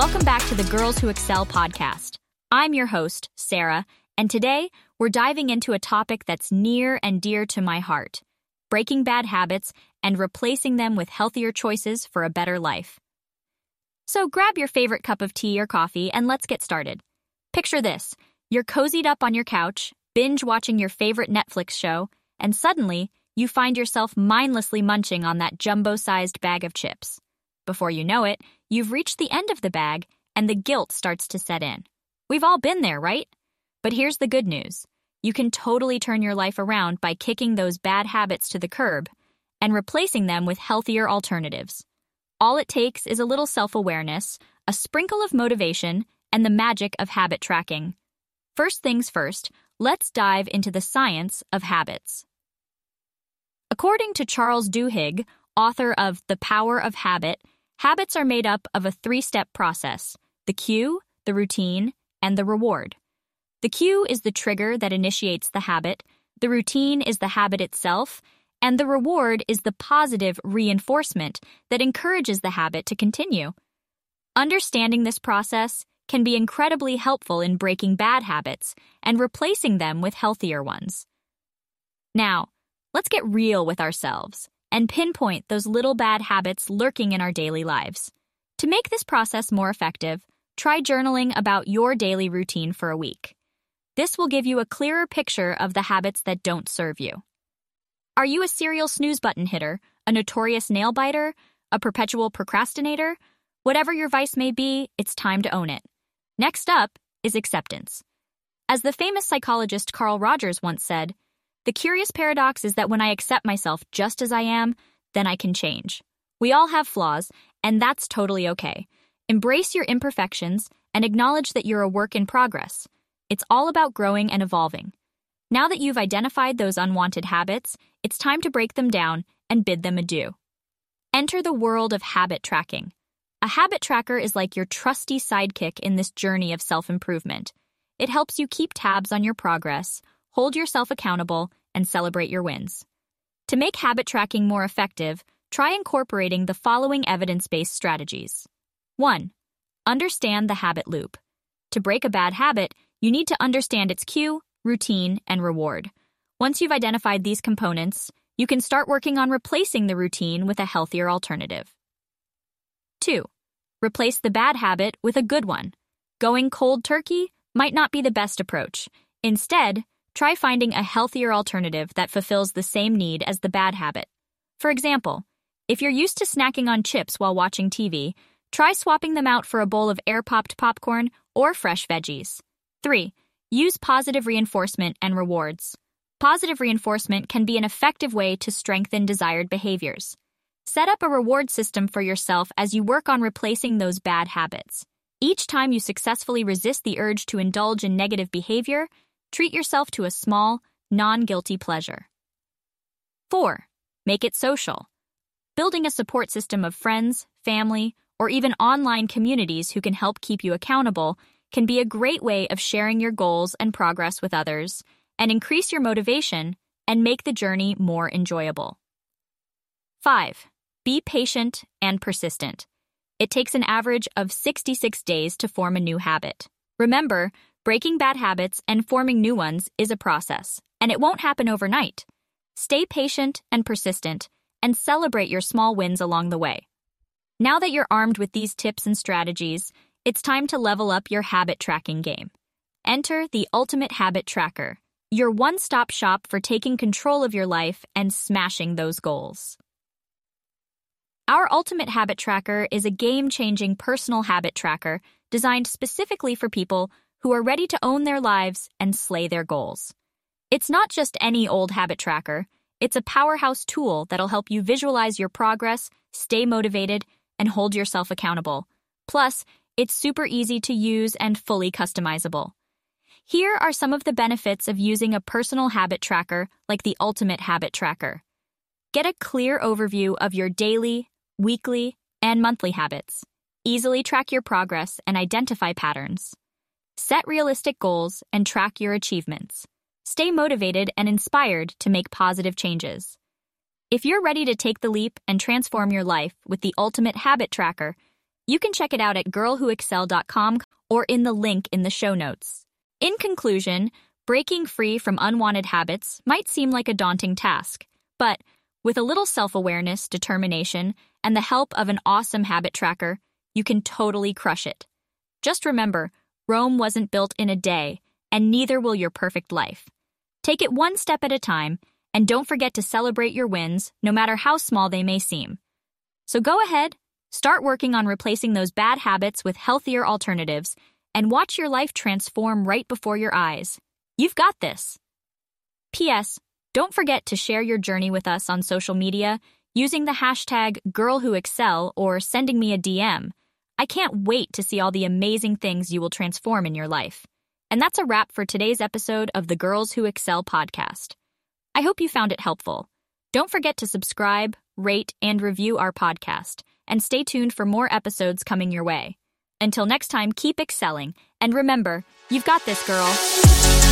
welcome back to the Girls Who Excel podcast. I'm your host, Sarah, and today we're diving into a topic that's near and dear to my heart breaking bad habits and replacing them with healthier choices for a better life. So grab your favorite cup of tea or coffee and let's get started. Picture this you're cozied up on your couch, binge watching your favorite Netflix show, and suddenly you find yourself mindlessly munching on that jumbo sized bag of chips. Before you know it, you've reached the end of the bag and the guilt starts to set in. We've all been there, right? But here's the good news you can totally turn your life around by kicking those bad habits to the curb and replacing them with healthier alternatives. All it takes is a little self awareness, a sprinkle of motivation, and the magic of habit tracking. First things first, let's dive into the science of habits. According to Charles Duhigg, author of The Power of Habit, habits are made up of a three step process the cue, the routine, and the reward. The cue is the trigger that initiates the habit, the routine is the habit itself, and the reward is the positive reinforcement that encourages the habit to continue. Understanding this process can be incredibly helpful in breaking bad habits and replacing them with healthier ones. Now, let's get real with ourselves and pinpoint those little bad habits lurking in our daily lives. To make this process more effective, try journaling about your daily routine for a week. This will give you a clearer picture of the habits that don't serve you. Are you a serial snooze button hitter, a notorious nail biter, a perpetual procrastinator? Whatever your vice may be, it's time to own it. Next up is acceptance. As the famous psychologist Carl Rogers once said, the curious paradox is that when I accept myself just as I am, then I can change. We all have flaws, and that's totally okay. Embrace your imperfections and acknowledge that you're a work in progress. It's all about growing and evolving. Now that you've identified those unwanted habits, it's time to break them down and bid them adieu. Enter the world of habit tracking. A habit tracker is like your trusty sidekick in this journey of self improvement. It helps you keep tabs on your progress, hold yourself accountable, and celebrate your wins. To make habit tracking more effective, try incorporating the following evidence based strategies. 1. Understand the habit loop. To break a bad habit, you need to understand its cue, routine, and reward. Once you've identified these components, you can start working on replacing the routine with a healthier alternative. 2. Replace the bad habit with a good one. Going cold turkey might not be the best approach. Instead, try finding a healthier alternative that fulfills the same need as the bad habit. For example, if you're used to snacking on chips while watching TV, try swapping them out for a bowl of air popped popcorn or fresh veggies. 3. Use positive reinforcement and rewards. Positive reinforcement can be an effective way to strengthen desired behaviors. Set up a reward system for yourself as you work on replacing those bad habits. Each time you successfully resist the urge to indulge in negative behavior, treat yourself to a small, non guilty pleasure. 4. Make it social. Building a support system of friends, family, or even online communities who can help keep you accountable can be a great way of sharing your goals and progress with others and increase your motivation and make the journey more enjoyable. 5. Be patient and persistent. It takes an average of 66 days to form a new habit. Remember, breaking bad habits and forming new ones is a process, and it won't happen overnight. Stay patient and persistent, and celebrate your small wins along the way. Now that you're armed with these tips and strategies, it's time to level up your habit tracking game. Enter the Ultimate Habit Tracker, your one stop shop for taking control of your life and smashing those goals. Our Ultimate Habit Tracker is a game changing personal habit tracker designed specifically for people who are ready to own their lives and slay their goals. It's not just any old habit tracker, it's a powerhouse tool that'll help you visualize your progress, stay motivated, and hold yourself accountable. Plus, it's super easy to use and fully customizable. Here are some of the benefits of using a personal habit tracker like the Ultimate Habit Tracker. Get a clear overview of your daily, weekly, and monthly habits. Easily track your progress and identify patterns. Set realistic goals and track your achievements. Stay motivated and inspired to make positive changes. If you're ready to take the leap and transform your life with the Ultimate Habit Tracker, You can check it out at girlwhoexcel.com or in the link in the show notes. In conclusion, breaking free from unwanted habits might seem like a daunting task, but with a little self awareness, determination, and the help of an awesome habit tracker, you can totally crush it. Just remember, Rome wasn't built in a day, and neither will your perfect life. Take it one step at a time, and don't forget to celebrate your wins, no matter how small they may seem. So go ahead, start working on replacing those bad habits with healthier alternatives, and watch your life transform right before your eyes. You've got this. P.S. Don't forget to share your journey with us on social media using the hashtag GirlWhoExcel or sending me a DM. I can't wait to see all the amazing things you will transform in your life. And that's a wrap for today's episode of the Girls Who Excel podcast. I hope you found it helpful. Don't forget to subscribe, rate, and review our podcast, and stay tuned for more episodes coming your way. Until next time, keep excelling, and remember, you've got this, girl.